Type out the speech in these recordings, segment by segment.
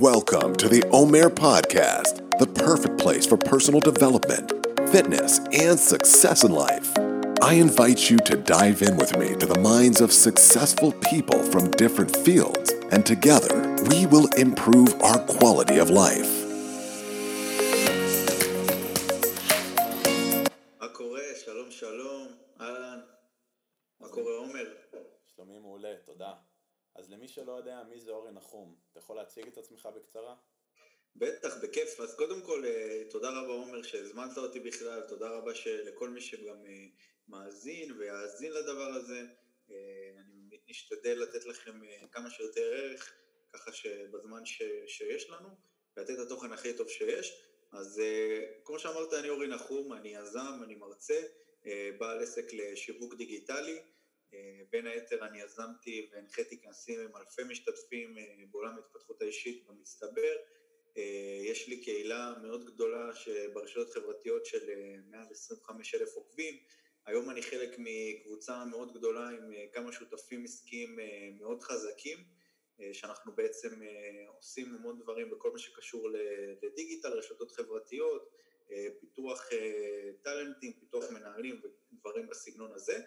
Welcome to the Omer Podcast, the perfect place for personal development, fitness, and success in life. I invite you to dive in with me to the minds of successful people from different fields, and together we will improve our quality of life. להציג את עצמך בקצרה? בטח, בכיף. אז קודם כל, אה, תודה רבה עומר שהזמנת אותי בכלל, תודה רבה לכל מי שגם אה, מאזין ויאזין לדבר הזה. אה, אני משתדל לתת לכם כמה שיותר ערך, ככה שבזמן ש, שיש לנו, ולתת את התוכן הכי טוב שיש. אז כמו שאמרת, אני אורי נחום, אני יזם, אני מרצה, בעל עסק לשיווק דיגיטלי. אה, בין היתר אני יזמתי והנחיתי כנסים עם אלפי משתתפים אה, בעולם ההתפתחות האישית במצטבר. אה, יש לי קהילה מאוד גדולה ברשתות חברתיות של אה, מעל 25 אלף עוקבים. היום אני חלק מקבוצה מאוד גדולה עם כמה שותפים עסקיים מאוד חזקים, שאנחנו בעצם עושים המון דברים בכל מה שקשור לדיגיטל, רשתות חברתיות, פיתוח טאלנטים, פיתוח מנהלים ודברים בסגנון הזה.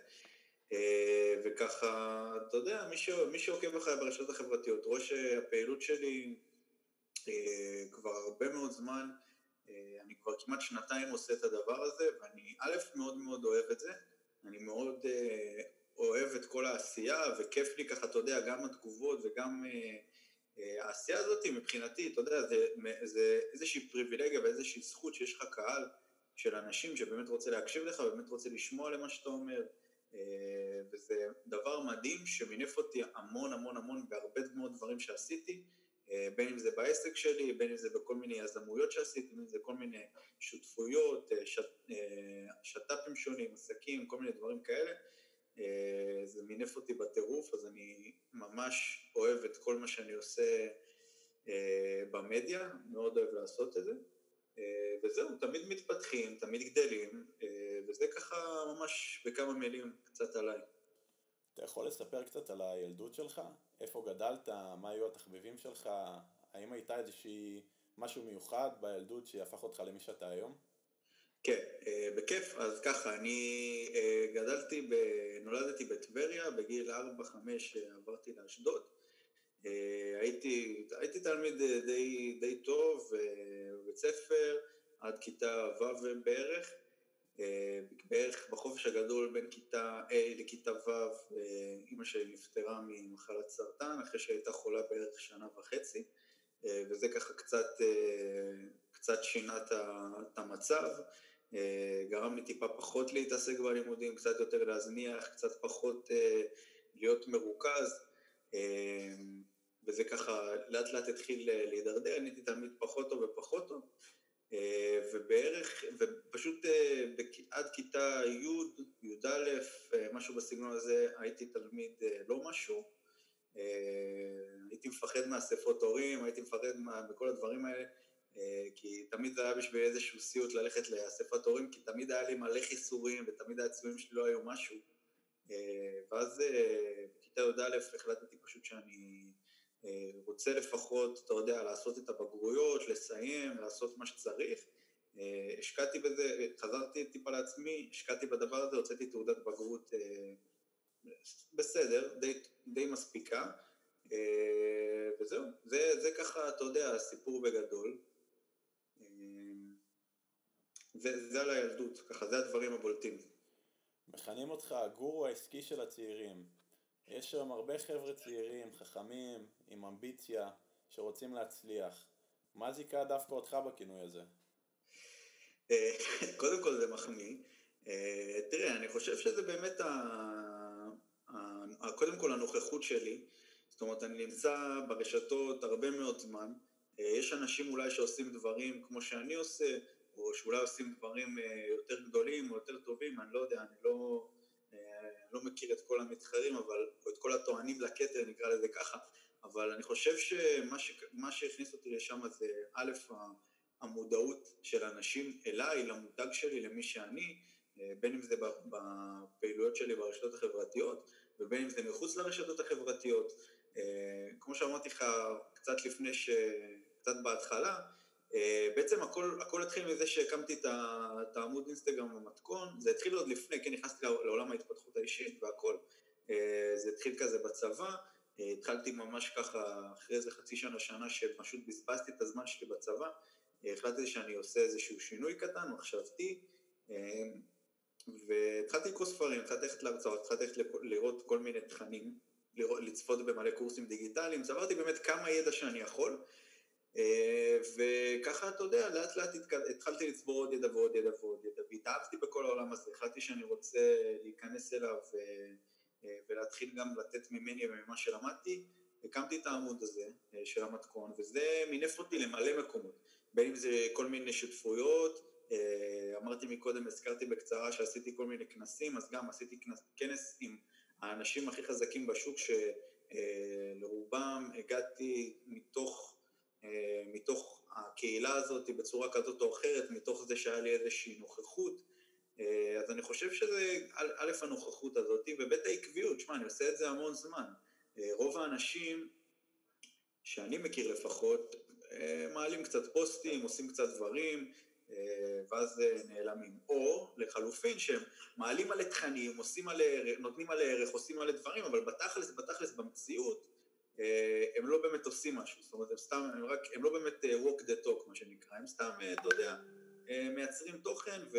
אה, וככה, אתה יודע, מי, ש... מי שעוקב אחריי ברשתות החברתיות רואה שהפעילות שלי אה, כבר הרבה מאוד זמן, אה, אני כבר כמעט שנתיים עושה את הדבר הזה, ואני א', מאוד מאוד אוהב את זה, אני מאוד אוהב את כל העשייה, וכיף לי ככה, אתה יודע, גם התגובות וגם העשייה הזאת מבחינתי, אתה יודע, זה, זה איזושהי פריבילגיה ואיזושהי זכות שיש לך קהל של אנשים שבאמת רוצה להקשיב לך, ובאמת רוצה לשמוע למה שאתה אומר, וזה דבר מדהים שמינף אותי המון המון המון בהרבה מאוד דברים שעשיתי, אה, בין אם זה בעסק שלי, בין אם זה בכל מיני יזמויות שעשיתי, בין אם זה כל מיני שותפויות, אה, שת, אה, שת"פים שונים, עסקים, כל מיני דברים כאלה. אה, זה מינף אותי בטירוף, אז אני ממש אוהב את כל מה שאני עושה אה, במדיה, מאוד אוהב לעשות את זה. אה, וזהו, תמיד מתפתחים, תמיד גדלים, אה, וזה ככה ממש בכמה מילים קצת עליי. אתה יכול לספר קצת על הילדות שלך? איפה גדלת? מה היו התחביבים שלך? האם הייתה איזושהי משהו מיוחד בילדות שהפך אותך למי שאתה היום? כן, אה, בכיף. אז ככה, אני גדלתי, ב... נולדתי בטבריה, בגיל 4-5 עברתי לאשדוד. הייתי, הייתי תלמיד די, די טוב בבית ספר עד כיתה ו' בערך. אה, בערך בחופש הגדול בין כיתה A לכיתה ו' אה, אימא שלי נפטרה ממחלת סרטן אחרי שהייתה חולה בערך שנה וחצי אה, וזה ככה קצת, קצת שינה את המצב, גרם לי טיפה פחות להתעסק בלימודים, קצת יותר להזניח, קצת פחות להיות מרוכז וזה ככה לאט לאט התחיל להידרדר, אני הייתי תלמיד פחות טוב ופחות טוב אה, ובערך, ופשוט אה, עד כיתה י', י"א, אה, משהו בסגנון הזה, הייתי תלמיד לא משהו. הייתי מפחד מאספות הורים, הייתי מפחד מכל הדברים האלה, כי תמיד זה היה בשביל איזשהו סיוט ללכת לאספת הורים, כי תמיד היה לי מלא חיסורים, ותמיד הציונים שלי לא היו משהו. ואז בכיתה י"א החלטתי פשוט שאני רוצה לפחות, אתה יודע, לעשות את הבגרויות, לסיים, לעשות מה שצריך. אה, השקעתי בזה, חזרתי טיפה לעצמי, השקעתי בדבר הזה, הוצאתי תעודת בגרות אה, בסדר, די, די מספיקה, אה, וזהו, זה, זה ככה, אתה יודע, הסיפור בגדול. אה, זה, זה על הילדות, ככה, זה הדברים הבולטים. מכנים אותך הגורו העסקי של הצעירים. יש שם הרבה חבר'ה צעירים, חכמים, עם אמביציה, שרוצים להצליח. מה זיכה דווקא אותך בכינוי הזה? אה, קודם כל זה מחמיא. אה, תראה, אני חושב שזה באמת, ה... ה... קודם כל הנוכחות שלי, זאת אומרת, אני נמצא ברשתות הרבה מאוד זמן. אה, יש אנשים אולי שעושים דברים כמו שאני עושה, או שאולי עושים דברים יותר גדולים או יותר טובים, אני לא יודע, אני לא, אני לא מכיר את כל המתחרים, אבל, או את כל הטוענים לכתר, נקרא לזה ככה, אבל אני חושב שמה ש... שהכניס אותי לשם זה א', המודעות של אנשים אליי, למותג שלי, למי שאני, אה, בין אם זה בפעילויות שלי ברשתות החברתיות, ובין אם זה מחוץ לרשתות החברתיות. אה, כמו שאמרתי לך קצת לפני ש... קצת בהתחלה, בעצם הכל, הכל התחיל מזה שהקמתי את העמוד אינסטגרם במתכון, זה התחיל עוד לפני, כן נכנסתי לעולם ההתפתחות האישית והכל, אה, זה התחיל כזה בצבא, אה, התחלתי ממש ככה אחרי איזה חצי שנה, שנה שפשוט בזבזתי את הזמן שלי בצבא, החלטתי שאני עושה איזשהו שינוי קטן, מחשבתי, והתחלתי לקרוא ספרים, התחלתי ללכת להרצאות, התחלתי ללכת לראות כל מיני תכנים, לצפות במלא קורסים דיגיטליים, צברתי באמת כמה ידע שאני יכול, אה, וככה, אתה יודע, לאט לאט התחלתי לצבור עוד ידע ועוד ידע ועוד ידע, והתאהבתי בכל העולם הזה, החלטתי שאני רוצה להיכנס אליו אה, ולהתחיל גם לתת ממני וממה שלמדתי, הקמתי את העמוד הזה אה, של המתכון, וזה מינף אותי למלא מקומות, בין אם זה כל מיני שותפויות, אמרתי מקודם, הזכרתי בקצרה שעשיתי כל מיני כנסים, אז גם עשיתי כנס, כנס עם האנשים הכי חזקים בשוק, שלרובם הגעתי מתוך אה, מתוך הקהילה הזאת בצורה כזאת או אחרת, מתוך זה שהיה לי איזושהי נוכחות. אה, אז אני חושב שזה א', הנוכחות הזאת, וב', העקביות, שמע, אני עושה את זה המון זמן. אה, רוב האנשים, שאני מכיר לפחות, מעלים קצת פוסטים, עושים קצת דברים, ואז נעלמים. או לחלופין שהם מעלים מלא תכנים, עושים מלא, נותנים מלא ערך, עושים מלא דברים, אבל בתכלס, בתכלס במציאות, אה, הם לא באמת עושים משהו, זאת אומרת, הם סתם, הם רק, הם לא באמת אה, walk the talk, מה שנקרא, הם סתם, אה, אתה יודע, מייצרים תוכן ו...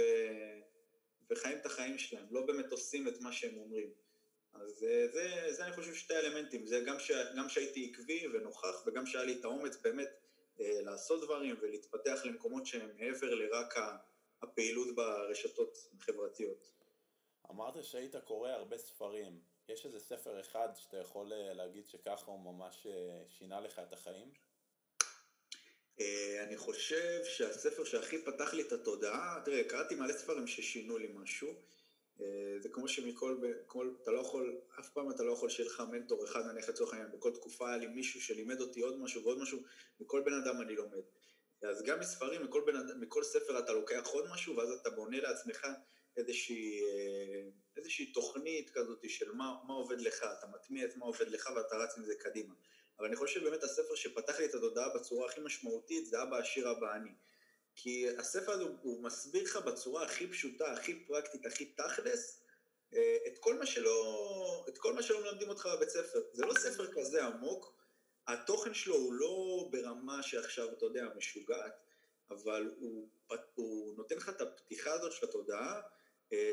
וחיים את החיים שלהם, לא באמת עושים את מה שהם אומרים. אז זה, זה אני חושב שתי אלמנטים, זה גם, ש, גם שהייתי עקבי ונוכח, וגם שהיה לי את האומץ באמת לעשות דברים ולהתפתח למקומות שהם מעבר לרק הפעילות ברשתות החברתיות. אמרת שהיית קורא הרבה ספרים. יש איזה ספר אחד שאתה יכול אה, להגיד שככה הוא ממש אה, שינה לך את החיים? אה, אני חושב שהספר שהכי פתח לי את התודעה, תראה, קראתי מלא ספרים ששינו לי משהו. זה כמו שמכל, כל, אתה לא יכול, אף פעם אתה לא יכול שיהיה לך מנטור אחד, נניח לצורך העניין, בכל תקופה היה לי מישהו שלימד אותי עוד משהו ועוד משהו, מכל בן אדם אני לומד. אז גם מספרים, מכל, בן, מכל ספר אתה לוקח עוד משהו, ואז אתה בונה לעצמך איזושהי, אה, איזושהי תוכנית כזאת של מה, מה עובד לך, אתה מטמיע את מה עובד לך ואתה רץ עם זה קדימה. אבל אני חושב שבאמת הספר שפתח לי את התודעה בצורה הכי משמעותית זה אבא עשיר אבא עני. כי הספר הזה הוא מסביר לך בצורה הכי פשוטה, הכי פרקטית, הכי תכלס, אה, את כל מה שלא, את כל מה שלא מלמדים אותך בבית ספר. זה לא ספר כזה עמוק, התוכן שלו הוא לא ברמה שעכשיו, אתה יודע, משוגעת, אבל הוא, הוא נותן לך את הפתיחה הזאת של התודעה,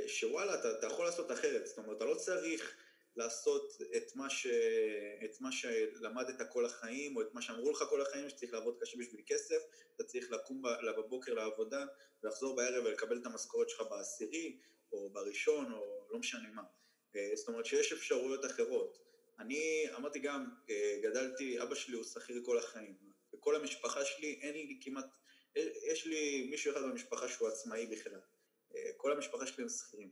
שוואלה, אתה, אתה יכול לעשות אחרת, זאת אומרת, אתה לא צריך לעשות את מה, ש, את מה שלמדת כל החיים, או את מה שאמרו לך כל החיים, שצריך לעבוד קשה בשביל כסף, אתה צריך לקום בבוקר לעבודה, ולחזור בערב ולקבל את המשכורת שלך בעשירי, או בראשון, או לא משנה מה. אה, זאת אומרת שיש אפשרויות אחרות. אני אמרתי גם, אה, גדלתי, אבא שלי הוא שכיר כל החיים, וכל המשפחה שלי, אין לי כמעט, יש לי מישהו אחד במשפחה שהוא עצמאי בכלל. כל המשפחה שלי הם שכירים.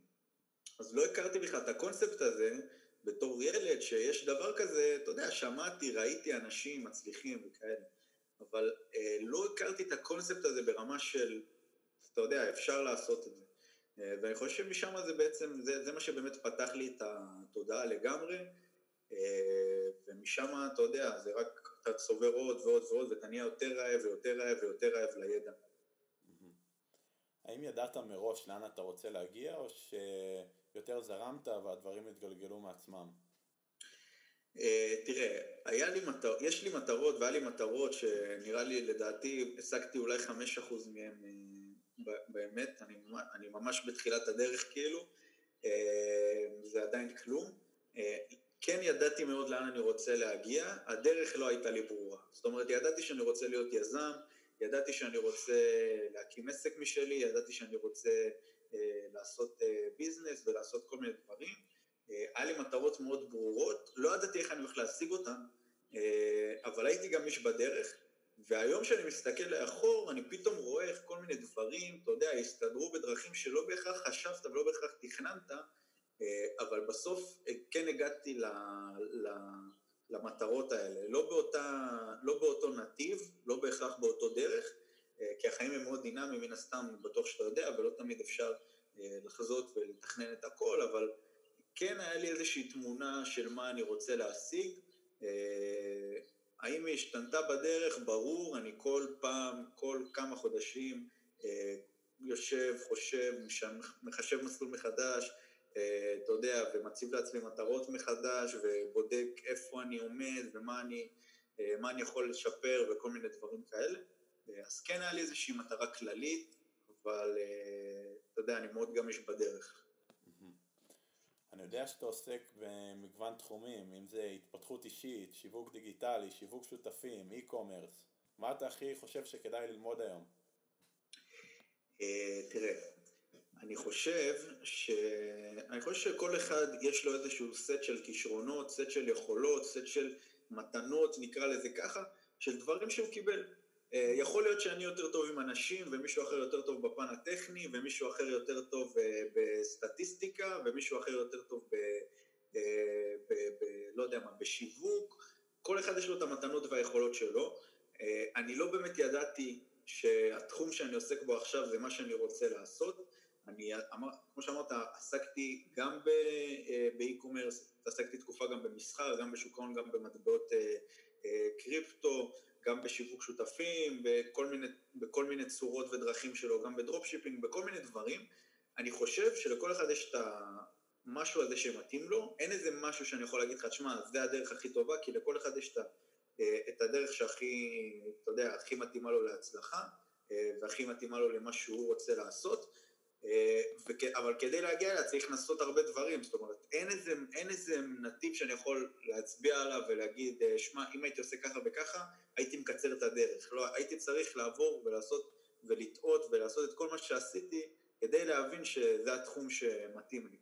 אז לא הכרתי בכלל את הקונספט הזה בתור ילד, שיש דבר כזה, אתה יודע, שמעתי, ראיתי אנשים מצליחים וכאלה, אבל אה, לא הכרתי את הקונספט הזה ברמה של, אתה יודע, אפשר לעשות את זה. אה, ואני חושב שמשם זה בעצם, זה, זה מה שבאמת פתח לי את התודעה לגמרי, אה, ומשם, אתה יודע, זה רק, אתה צובר עוד ועוד ועוד, ואתה נהיה יותר רעב ויותר רעב ויותר רעב לידע. האם ידעת מראש לאן אתה רוצה להגיע, או שיותר זרמת והדברים התגלגלו מעצמם? אה, תראה, היה לי מטר... יש לי מטרות והיה לי מטרות שנראה לי, לדעתי, השגתי אולי חמש אחוז מהם אה, באמת, אני, אני ממש בתחילת הדרך כאילו, אה, זה עדיין כלום. כן ידעתי מאוד לאן אני רוצה להגיע, הדרך לא הייתה לי ברורה. זאת אומרת, ידעתי שאני רוצה להיות יזם, ידעתי שאני רוצה להקים עסק משלי, ידעתי שאני רוצה אה, לעשות אה, ביזנס ולעשות כל מיני דברים. אה, היה לי מטרות מאוד ברורות, לא ידעתי איך אני הולך להשיג אותן, אה, אבל הייתי גם איש בדרך, והיום כשאני מסתכל לאחור, אני פתאום רואה איך כל מיני דברים, אתה יודע, הסתדרו בדרכים שלא בהכרח חשבת ולא בהכרח תכננת, אה, אבל בסוף אה, כן הגעתי ל... ל למטרות האלה, לא, באותה, לא באותו נתיב, לא בהכרח באותו דרך, אה, כי החיים הם מאוד דינמיים מן הסתם, בטוח שאתה יודע, ולא תמיד אפשר אה, לחזות ולתכנן את הכל, אבל כן היה לי איזושהי תמונה של מה אני רוצה להשיג. אה, האם היא השתנתה בדרך? ברור, אני כל פעם, כל כמה חודשים יושב, חושב, מחשב מסלול מחדש, אתה יודע, ומציב לעצמי מטרות מחדש, ובודק איפה אני עומד ומה אני, אה, אני יכול לשפר וכל מיני דברים כאלה. אז כן היה לי איזושהי מטרה כללית, אבל אתה יודע, אני מאוד גמיש בדרך. אני יודע שאתה עוסק במגוון תחומים, אם זה התפתחות אישית, שיווק דיגיטלי, שיווק שותפים, e-commerce. מה אתה הכי חושב שכדאי ללמוד היום? אה, תראה, אני חושב, ש... אני חושב שכל אחד יש לו איזשהו סט של כישרונות, סט של יכולות, סט של מתנות, נקרא לזה ככה, של דברים שהוא קיבל. אה, יכול להיות שאני יותר טוב עם אנשים ומישהו אחר יותר טוב בפן הטכני ומישהו אחר יותר טוב אה, בסטטיסטיקה ומישהו אחר יותר טוב ב... ב, ב, ב לא יודע מה, בשיווק, כל אחד יש לו את המתנות והיכולות שלו. אני לא באמת ידעתי שהתחום שאני עוסק בו עכשיו זה מה שאני רוצה לעשות. אני, כמו שאמרת, עסקתי גם אה, ב e-commerce, עסקתי תקופה גם במסחר, גם בשוק ההון, גם במטבעות אה, אה, קריפטו, גם בשיווק שותפים, בכל מיני, בכל מיני צורות ודרכים שלו, גם ב dropshipping, בכל מיני דברים. אני חושב שלכל אחד יש את המשהו הזה שמתאים לו, אין איזה משהו שאני יכול להגיד לך, תשמע, זה הדרך הכי טובה, כי לכל אחד יש את. אה, הדרך שהכי, אתה יודע, הכי מתאימה לו להצלחה אה, והכי מתאימה לו למה שהוא רוצה לעשות. אה, אבל כדי להגיע אליה צריך לנסות הרבה דברים, זאת אומרת, אין איזה, אין איזה נתיב שאני יכול להצביע עליו ולהגיד, שמע, אם הייתי עושה ככה וככה, הייתי מקצר את הדרך. לא, הייתי צריך לעבור ולעשות ולטעות ולעשות את כל מה שעשיתי כדי להבין שזה התחום שמתאים לי.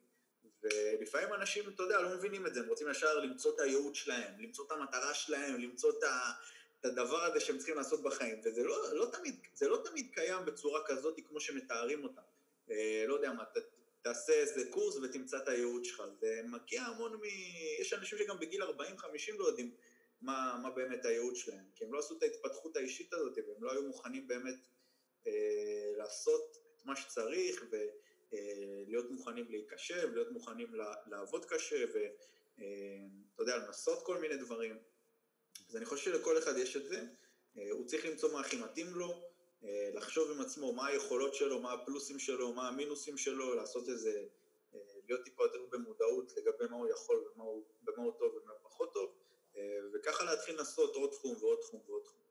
ולפעמים אנשים, אתה יודע, לא מבינים את זה, הם רוצים ישר למצוא את הייעוד שלהם, למצוא את המטרה שלהם, למצוא את, ה, את הדבר הזה שהם צריכים לעשות בחיים, וזה לא, לא, תמיד, לא תמיד קיים בצורה כזאת כמו שמתארים אותה. אה, לא יודע מה, ת, תעשה איזה קורס ותמצא את הייעוד שלך, זה מגיע המון מ... יש אנשים שגם בגיל 40-50 לא יודעים מה, מה באמת הייעוד שלהם, כי הם לא עשו את ההתפתחות האישית הזאת, והם לא היו מוכנים באמת אה, לעשות את מה שצריך, ו... אה, מוכנים להיקשב, להיות מוכנים לעבוד קשה ואתה יודע, לנסות כל מיני דברים. אז אני חושב שלכל אחד יש את זה, אה, הוא צריך למצוא מה הכי מתאים לו, אה, לחשוב עם עצמו מה היכולות שלו, מה הפלוסים שלו, מה המינוסים שלו, לעשות איזה, להיות טיפה יותר במודעות לגבי מה הוא יכול ומה הוא, במה הוא טוב ומה פחות טוב, וככה להתחיל לנסות עוד תחום ועוד תחום ועוד תחום.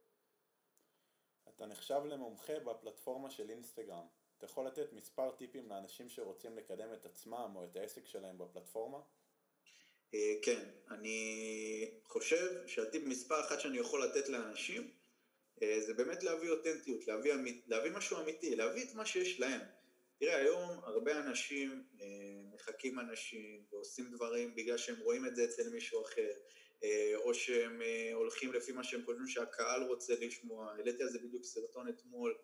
אתה נחשב למומחה בפלטפורמה של אינסטגרם. אתה יכול לתת מספר טיפים לאנשים שרוצים לקדם את עצמם או את העסק שלהם בפלטפורמה? אה, כן, אני חושב שהטיפ מספר אחת שאני יכול לתת לאנשים אה, זה באמת להביא אותנטיות, להביא, להביא משהו אמיתי, להביא את מה שיש להם. תראה, היום הרבה אנשים אה, מחקים אנשים ועושים דברים בגלל שהם רואים את זה אצל מישהו אחר, או שהם הולכים לפי מה שהם חושבים שהקהל רוצה לשמוע. העליתי על זה בדיוק סרטון אתמול.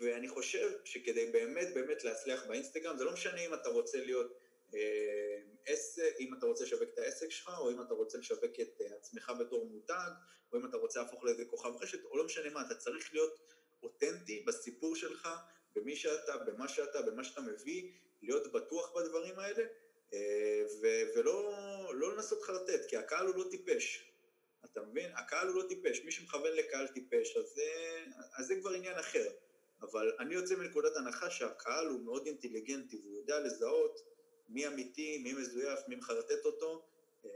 ואני חושב שכדי באמת באמת להצליח באינסטגרם, זה לא משנה אם אתה רוצה להיות אה, עסק, אם אתה רוצה לשווק את העסק שלך, או אם אתה רוצה לשווק את אה, עצמך בתור מותג, או אם אתה רוצה להפוך לאיזה כוכב רשת, או לא משנה מה, אתה צריך להיות אותנטי בסיפור שלך, במי שאתה, במה שאתה, במה שאתה מביא, להיות בטוח בדברים האלה, אה, ו- ולא לא לנסות חרטט, כי הקהל הוא לא טיפש. אתה מבין? הקהל הוא לא טיפש, מי שמכוון לקהל טיפש, אז זה, אז זה כבר עניין אחר. אבל אני יוצא מנקודת הנחה שהקהל הוא מאוד אינטליגנטי והוא יודע לזהות מי אמיתי, מי מזויף, מי מחרטט אותו, אה,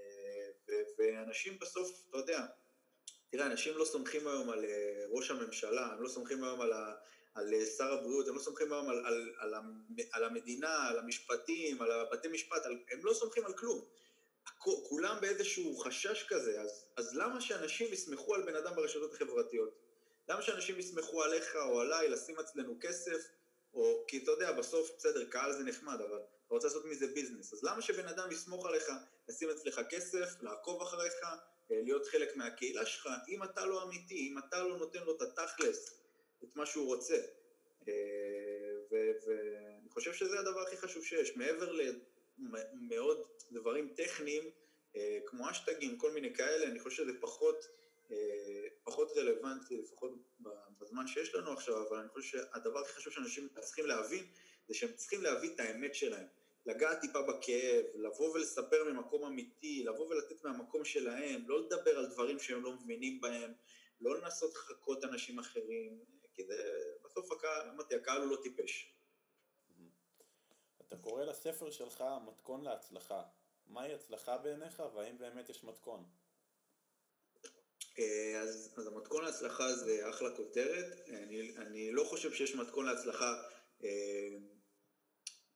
ואנשים בסוף, אתה יודע, תראה, אנשים לא סומכים היום על אה, ראש הממשלה, הם לא סומכים היום על, ה, על אה, שר הבריאות, הם לא סומכים היום על, על, על, על המדינה, על המשפטים, על הבתי משפט, על, הם לא סומכים על כלום. כולם באיזשהו חשש כזה, אז, אז למה שאנשים יסמכו על בן אדם ברשתות החברתיות? למה שאנשים יסמכו עליך או עליי לשים אצלנו כסף, או כי אתה יודע, בסוף, בסדר, קהל זה נחמד, אבל אתה רוצה לעשות מזה ביזנס, אז למה שבן אדם יסמוך עליך, לשים אצלך כסף, לעקוב אחריך, אה, להיות חלק מהקהילה שלך, אם אתה לא אמיתי, אם אתה לא נותן לו את התכלס, את מה שהוא רוצה. אה, ואני חושב שזה הדבר הכי חשוב שיש, מעבר למאוד דברים טכניים, אה, כמו אשטגים, כל מיני כאלה, אני חושב שזה פחות... פחות רלוונטי, לפחות בזמן שיש לנו עכשיו, אבל אני חושב שהדבר הכי חשוב שאנשים צריכים להבין, זה שהם צריכים להביא את האמת שלהם. לגעת טיפה בכאב, לבוא ולספר ממקום אמיתי, לבוא ולתת מהמקום שלהם, לא לדבר על דברים שהם לא מבינים בהם, לא לנסות לחכות אנשים אחרים, כי זה, בסוף הקהל, אמרתי, הקהל הוא לא טיפש. אתה קורא לספר שלך מתכון להצלחה. מהי הצלחה בעיניך והאם באמת יש מתכון? אה, אז, אז המתכון להצלחה זה אחלה כותרת, אני, אני לא חושב שיש מתכון להצלחה, אה,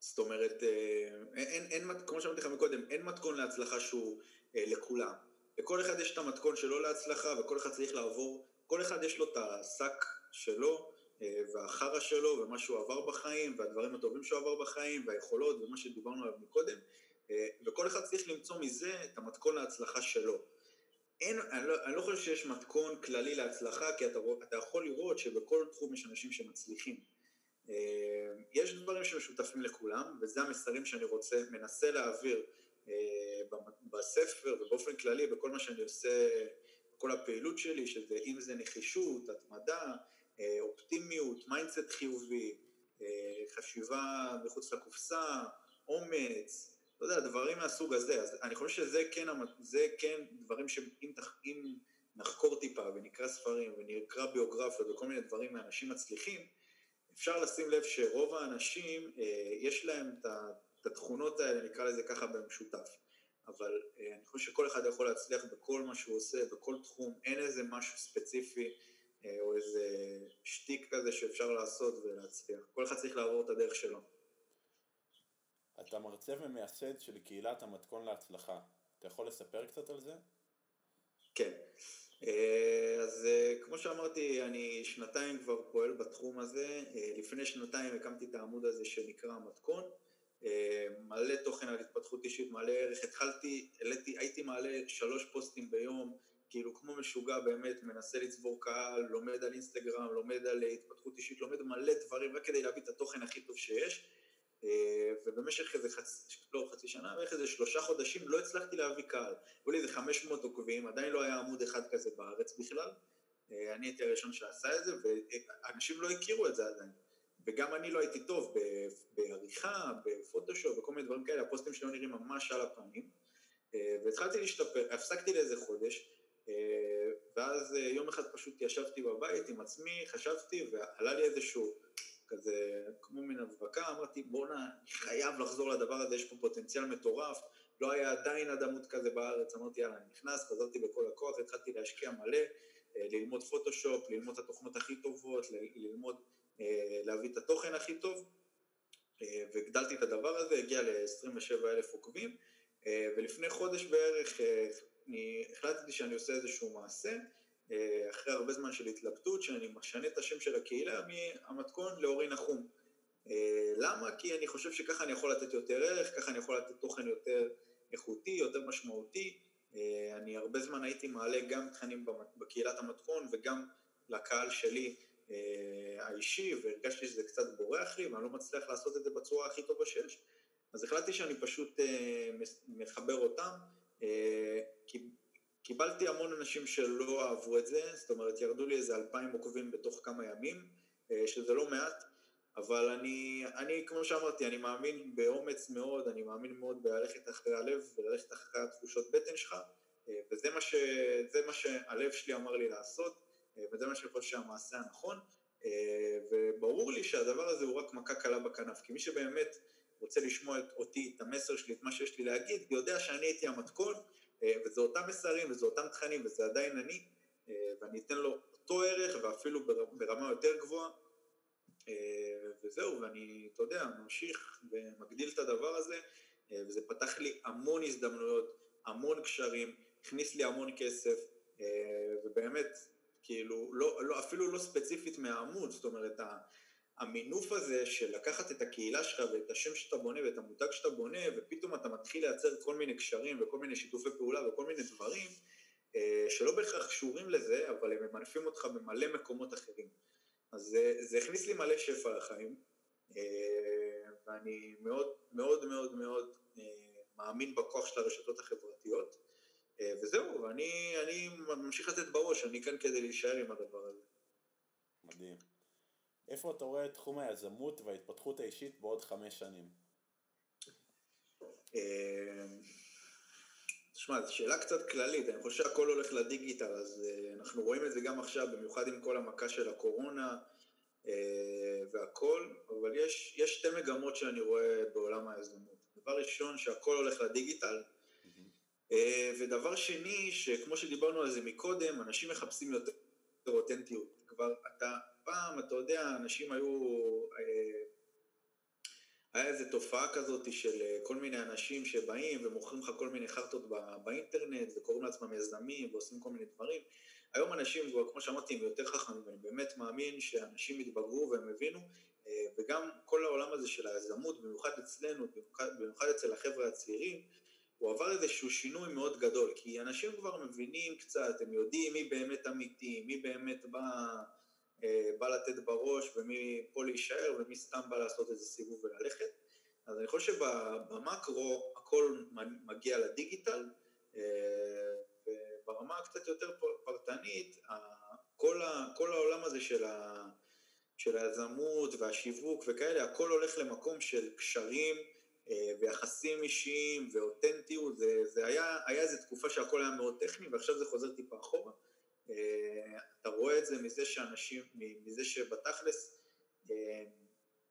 זאת אומרת, אה, אין, אין, כמו שאמרתי לך מקודם, אין מתכון להצלחה שהוא לכולם. לכל אחד יש את המתכון שלו להצלחה וכל אחד צריך לעבור, כל אחד יש לו את השק שלו והחרא שלו ומה שהוא עבר בחיים והדברים הטובים שהוא עבר בחיים והיכולות ומה שדיברנו עליו מקודם וכל אחד צריך למצוא מזה את המתכון להצלחה שלו. אין, אני לא, אני לא חושב שיש מתכון כללי להצלחה, כי אתה, אתה יכול לראות שבכל תחום יש אנשים שמצליחים. אה, יש דברים שמשותפים לכולם, וזה המסרים שאני רוצה, מנסה להעביר אה, בספר ובאופן כללי, בכל מה שאני עושה, בכל הפעילות שלי, שזה אם זה נחישות, התמדה, אה, אופטימיות, mindset חיובי, חשיבה מחוץ לקופסה, אומץ, לא יודע, דברים מהסוג הזה, אז אני חושב שזה כן, זה כן דברים שאם נחקור טיפה ונקרא ספרים ונקרא ביוגרפיות וכל מיני דברים מאנשים מצליחים, אפשר לשים לב שרוב האנשים, אה, יש להם את התכונות האלה, נקרא לזה ככה, במשותף. אבל אה, אני חושב שכל אחד יכול להצליח בכל מה שהוא עושה, בכל תחום, אין איזה משהו ספציפי אה, או איזה שטיק כזה שאפשר לעשות ולהצליח. כל אחד צריך לעבור את הדרך שלו. אתה מרצה ומייסד של קהילת המתכון להצלחה. אתה יכול לספר קצת על זה? כן. אה, אז אה, כמו שאמרתי, אני שנתיים כבר פועל בתחום הזה. אה, לפני שנתיים הקמתי את העמוד הזה שנקרא המתכון. מלא תוכן על התפתחות אישית, מלא ערך. התחלתי, העליתי, הייתי מעלה שלוש פוסטים ביום, כאילו כמו משוגע באמת, מנסה לצבור קהל, לומד על אינסטגרם, לומד על התפתחות אישית, לומד מלא דברים רק כדי להביא את התוכן הכי טוב שיש. אה, ובמשך איזה חצי, לא חצי שנה, בערך איזה שלושה חודשים לא הצלחתי להביא קהל. היו לי איזה 500 עוקבים, עדיין לא היה עמוד אחד כזה בארץ בכלל. אה, אני הייתי הראשון שעשה את זה, ואנשים לא הכירו את זה עדיין. וגם אני לא הייתי טוב בעריכה, בפוטושופ, וכל מיני דברים כאלה, הפוסטים שלי נראים ממש על הפנים. אה, והתחלתי להשתפר, הפסקתי לאיזה חודש, ואז יום אחד פשוט ישבתי בבית עם עצמי, חשבתי, ועלה לי איזשהו... כזה כמו מן הבקה, אמרתי בואנה, חייב לחזור לדבר הזה, יש פה פוטנציאל מטורף, לא היה עדיין אדמות כזה בארץ, אמרתי יאללה, אני נכנס, חזרתי בכל הכוח, התחלתי להשקיע מלא, אה, ללמוד פוטושופ, ללמוד את התוכנות הכי טובות, ללמוד, אה, להביא את התוכן הכי טוב, אה, והגדלתי את הדבר הזה, הגיע ל-27 אלף עוקבים, ולפני חודש בערך אני החלטתי שאני עושה איזשהו מעשה, אחרי הרבה זמן של התלבטות, שאני משנה את השם של הקהילה מהמתכון לאורי נחום. אה, למה? כי אני חושב שככה אני יכול לתת יותר ערך, ככה אני יכול לתת תוכן יותר איכותי, יותר משמעותי. אה, אני הרבה זמן הייתי מעלה גם תכנים בקהילת המתכון וגם לקהל שלי האישי, והרגשתי שזה קצת בורח לי ואני לא מצליח לעשות את זה בצורה הכי טובה שיש. אז החלטתי שאני פשוט מחבר אותם, כי קיבלתי המון אנשים שלא אהבו את זה, זאת אומרת ירדו לי איזה אלפיים עוקבים בתוך כמה ימים, אה, שזה לא מעט, אבל אני, אני כמו שאמרתי, אני מאמין באומץ מאוד, אני מאמין מאוד בללכת אחרי הלב וללכת אחרי התחושות בטן שלך, אה, וזה מה, ש, מה שהלב שלי אמר לי לעשות, אה, וזה מה שאני חושב שהמעשה הנכון, וברור לי שהדבר הזה הוא רק מכה קלה בכנף, כי מי שבאמת רוצה לשמוע אותי, את המסר שלי, את מה שיש לי להגיד, יודע שאני הייתי המתכון, וזה אותם מסרים וזה אותם תכנים וזה עדיין אני, אה, ואני אתן לו אותו ערך ואפילו ברמה יותר גבוהה, אה, וזהו, ואני, אתה יודע, ממשיך ומגדיל את הדבר הזה, וזה פתח לי המון הזדמנויות, המון קשרים, הכניס לי המון כסף, ובאמת, כאילו, לא, לא, אפילו לא ספציפית מהעמוד, זאת אומרת, המינוף הזה של לקחת את הקהילה שלך ואת השם שאתה בונה ואת המותג שאתה בונה ופתאום אתה מתחיל לייצר כל מיני קשרים וכל מיני שיתופי פעולה וכל מיני דברים אה, שלא בהכרח קשורים לזה אבל הם ממנפים אותך במלא מקומות אחרים אז זה, זה הכניס לי מלא שפע לחיים אה, ואני מאוד מאוד מאוד מאוד אה, מאמין בכוח של הרשתות החברתיות וזהו, ואני ממשיך לתת בראש, אני כאן כדי להישאר עם הדבר הזה. מדהים. איפה אתה רואה את תחום היזמות וההתפתחות האישית בעוד חמש שנים? תשמע, זו שאלה קצת כללית, אני חושב שהכל הולך לדיגיטל, אז אנחנו רואים את זה גם עכשיו, במיוחד עם כל המכה של הקורונה והכל, אבל יש, יש שתי מגמות שאני רואה בעולם היזמות. דבר ראשון, שהכל הולך לדיגיטל, אה, ודבר שני, שכמו שדיברנו על זה מקודם, אנשים מחפשים יותר אותנטיות. כבר אתה, פעם, אתה יודע, אנשים היו... אה, היה איזו תופעה כזאת של אה, כל מיני אנשים שבאים ומוכרים לך כל מיני חרטות באינטרנט וקוראים לעצמם יזמים ועושים כל מיני דברים. היום אנשים, כמו שאמרתי, הם יותר חכמים, ואני באמת מאמין שאנשים יתבגרו והם הבינו, וגם כל העולם הזה של היזמות, במיוחד אצלנו, במיוחד, במיוחד אצל החבר'ה הצעירים, הוא עבר איזשהו שינוי מאוד גדול, כי אנשים כבר מבינים קצת, הם יודעים מי באמת אמיתי, מי באמת בא, אה, בא לתת בראש ומי פה להישאר ומי סתם בא לעשות איזה סיבוב וללכת. אז אני חושב שבמקרו הכל מגיע לדיגיטל, אה, וברמה הקצת יותר פרטנית, כל, העולם הזה של, ה, של היזמות והשיווק וכאלה, הכל הולך למקום של קשרים, אה, ויחסים אישיים ואותנטיות, זה, זה היה, היה איזו תקופה שהכל היה מאוד טכני ועכשיו זה חוזר טיפה אחורה. אה, אתה רואה את זה מזה שאנשים, מזה שבתכלס אה,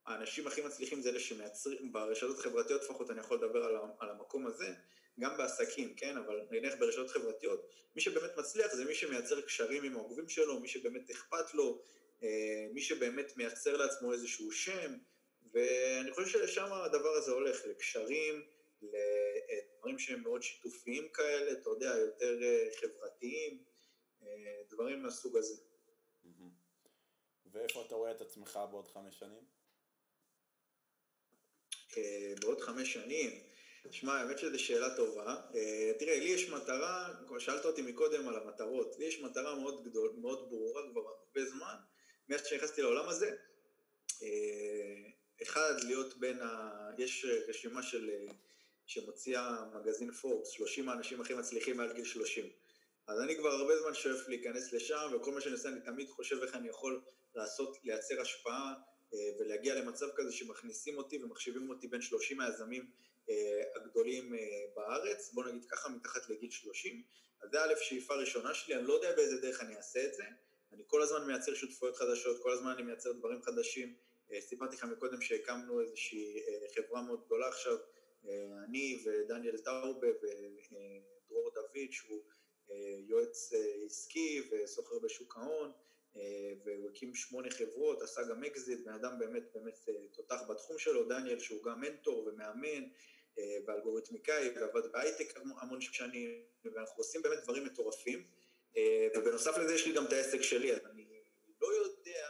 האנשים הכי מצליחים זה אלה שמייצרים, ברשתות החברתיות לפחות אני יכול לדבר על, המקום הזה, גם בעסקים, כן, אבל נלך ברשתות חברתיות, מי שבאמת מצליח זה מי שמייצר קשרים עם העוקבים שלו, מי שבאמת אכפת לו, מי שבאמת מייצר לעצמו איזשהו שם, ואני חושב שלשם הדבר הזה הולך, לקשרים, לדברים שהם מאוד שיתופיים כאלה, אתה יודע, יותר אה, חברתיים, אה, דברים מהסוג הזה. ואיפה אתה רואה את עצמך בעוד חמש שנים? אה, בעוד חמש שנים, שמע, האמת שזו שאלה טובה. תראה, לי יש מטרה, כמו שאלת אותי מקודם על המטרות, לי יש מטרה מאוד גדול, מאוד ברורה כבר הרבה זמן, מאז שנכנסתי לעולם הזה. אחד, להיות בין ה... יש רשימה של... שמוציאה מגזין פורבס, 30 האנשים הכי מצליחים מעל גיל 30. אז אני כבר הרבה זמן שואף להיכנס לשם, וכל מה שאני עושה, אני תמיד חושב איך אני יכול לעשות, לייצר השפעה אה, ולהגיע למצב כזה שמכניסים אותי ומחשיבים אותי בין 30 היזמים אה, הגדולים אה, בארץ, בוא נגיד ככה, מתחת לגיל 30. אז זה א', שאיפה ראשונה שלי, אני לא יודע באיזה דרך אני אעשה את זה. אני כל הזמן מייצר שותפויות חדשות, כל הזמן אני מייצר דברים חדשים. סיפרתי לך מקודם שהקמנו איזושהי חברה מאוד גדולה עכשיו, אני ודניאל טאובה ודרור דוד שהוא יועץ עסקי וסוחר בשוק ההון והוא הקים שמונה חברות, עשה גם אקזיט, בן אדם באמת באמת תותח בתחום שלו, דניאל שהוא גם מנטור ומאמן ואלגוריתמיקאי ועבד בהייטק המון שנים ואנחנו עושים באמת דברים מטורפים ובנוסף לזה יש לי גם את העסק שלי, אז אני לא יודע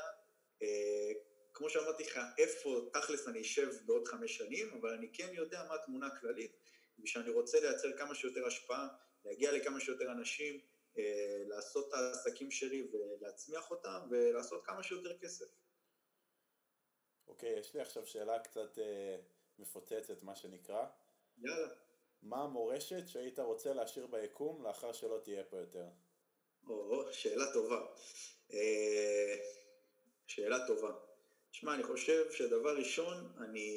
כמו שאמרתי לך, איפה תכלס אני אשב בעוד חמש שנים, אבל אני כן יודע מה התמונה הכללית, ושאני רוצה לייצר כמה שיותר השפעה, להגיע לכמה שיותר אנשים, אה, לעשות את העסקים שלי ולהצמיח אותם, ולעשות כמה שיותר כסף. אוקיי, יש לי עכשיו שאלה קצת אה, מפוצצת, מה שנקרא. יאללה. מה המורשת שהיית רוצה להשאיר ביקום לאחר שלא תהיה פה יותר? או, שאלה טובה. אה, שאלה טובה. שמע, אני חושב שדבר ראשון, אני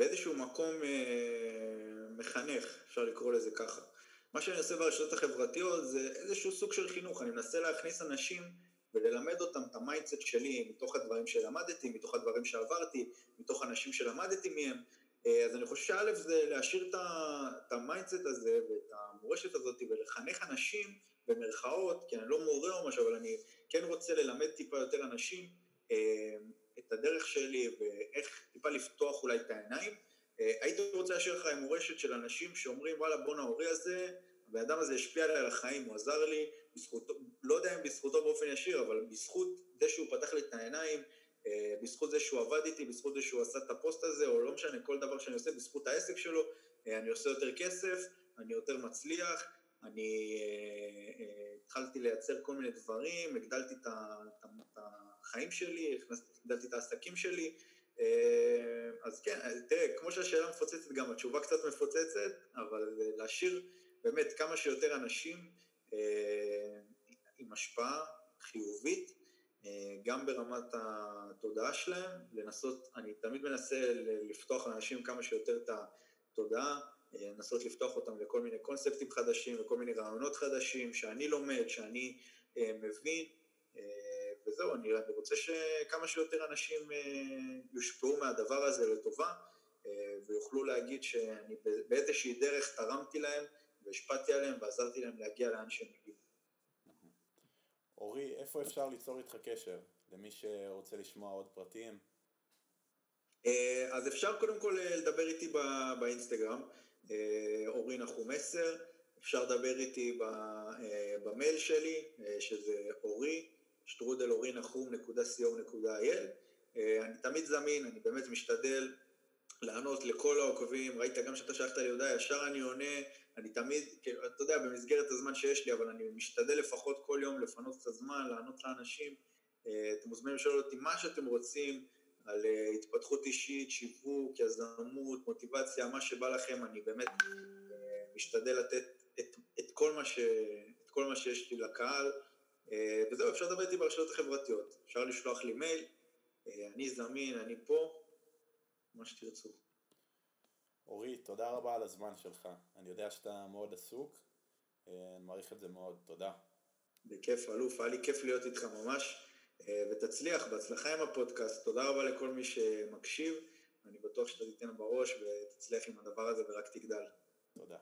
באיזשהו מקום אה, מחנך, אפשר לקרוא לזה ככה. מה שאני עושה ברשתות החברתיות זה איזשהו סוג של חינוך, אני מנסה להכניס אנשים וללמד אותם את ה mindset שלי מתוך הדברים שלמדתי, מתוך הדברים שעברתי, מתוך אנשים שלמדתי מהם. אה, אז אני חושב שא' זה להשאיר את ה mindset הזה ואת המורשת הזאת ולחנך אנשים במרכאות, כי אני לא מורה או משהו, אבל אני כן רוצה ללמד טיפה יותר אנשים אה, את הדרך שלי ואיך טיפה לפתוח אולי את העיניים. אה, הייתי רוצה להשאיר לך עם מורשת של אנשים שאומרים וואלה בואנה ההורי הזה, הבן אדם הזה השפיע עליי על החיים, הוא עזר לי, בזכותו, לא יודע אם בזכותו באופן ישיר, אבל בזכות זה שהוא פתח לי את העיניים, אה, בזכות זה שהוא עבד איתי, בזכות זה שהוא עשה את הפוסט הזה, או לא משנה, כל דבר שאני עושה, בזכות העסק שלו, אני עושה יותר כסף, אני יותר מצליח, אני התחלתי לייצר כל מיני דברים, הגדלתי את החיים שלי, הגדלתי את העסקים שלי, אה, אז כן, תראה, כמו שהשאלה מפוצצת, גם התשובה קצת מפוצצת, אבל להשאיר באמת כמה שיותר אנשים אה, עם השפעה חיובית, אה, גם ברמת התודעה שלהם, לנסות, אני תמיד מנסה לפתוח לאנשים כמה שיותר את התודעה, לנסות לפתוח אותם לכל מיני קונספטים חדשים וכל מיני רעיונות חדשים שאני לומד, שאני מבין, וזהו, אני, אני רוצה שכמה שיותר אנשים יושפעו מהדבר הזה לטובה ויוכלו להגיד שאני באיזושהי דרך תרמתי להם והשפעתי עליהם ועזרתי להם להגיע לאן שהם הגיעו. אורי, איפה אפשר ליצור איתך קשר למי שרוצה לשמוע עוד פרטים? אה, אז אפשר קודם כל אה, לדבר איתי באינסטגרם, אה, אורי נחום 10, אפשר לדבר איתי במייל שלי, שזה אורי, שטרודל אורי נחום נקודה co.il. אני תמיד זמין, אני באמת משתדל לענות לכל העוקבים, ראית גם שאתה שלחת לי הודעה, ישר אני עונה, אני תמיד, אתה יודע, במסגרת הזמן שיש לי, אבל אני משתדל לפחות כל יום לפנות את הזמן, לענות לאנשים. אתם מוזמנים לשאול אותי מה שאתם רוצים על אה, התפתחות אישית, שיווק, יזמות, מוטיבציה, מה שבא לכם, אני באמת אה, משתדל לתת את, את, כל, מה ש, את כל מה שיש לי לקהל. אה, וזהו, אפשר לדבר איתי ברשתות החברתיות, אפשר לשלוח לי מייל, אני זמין, אני פה, מה שתרצו. אורי, תודה רבה על הזמן שלך. אני יודע שאתה מאוד עסוק, אני מעריך את זה מאוד, תודה. בכיף, אלוף, היה לי כיף להיות איתך ממש, ותצליח, בהצלחה עם הפודקאסט. תודה רבה לכל מי שמקשיב, אני בטוח שאתה תיתן בראש ותצליח עם הדבר הזה ורק תגדל. תודה.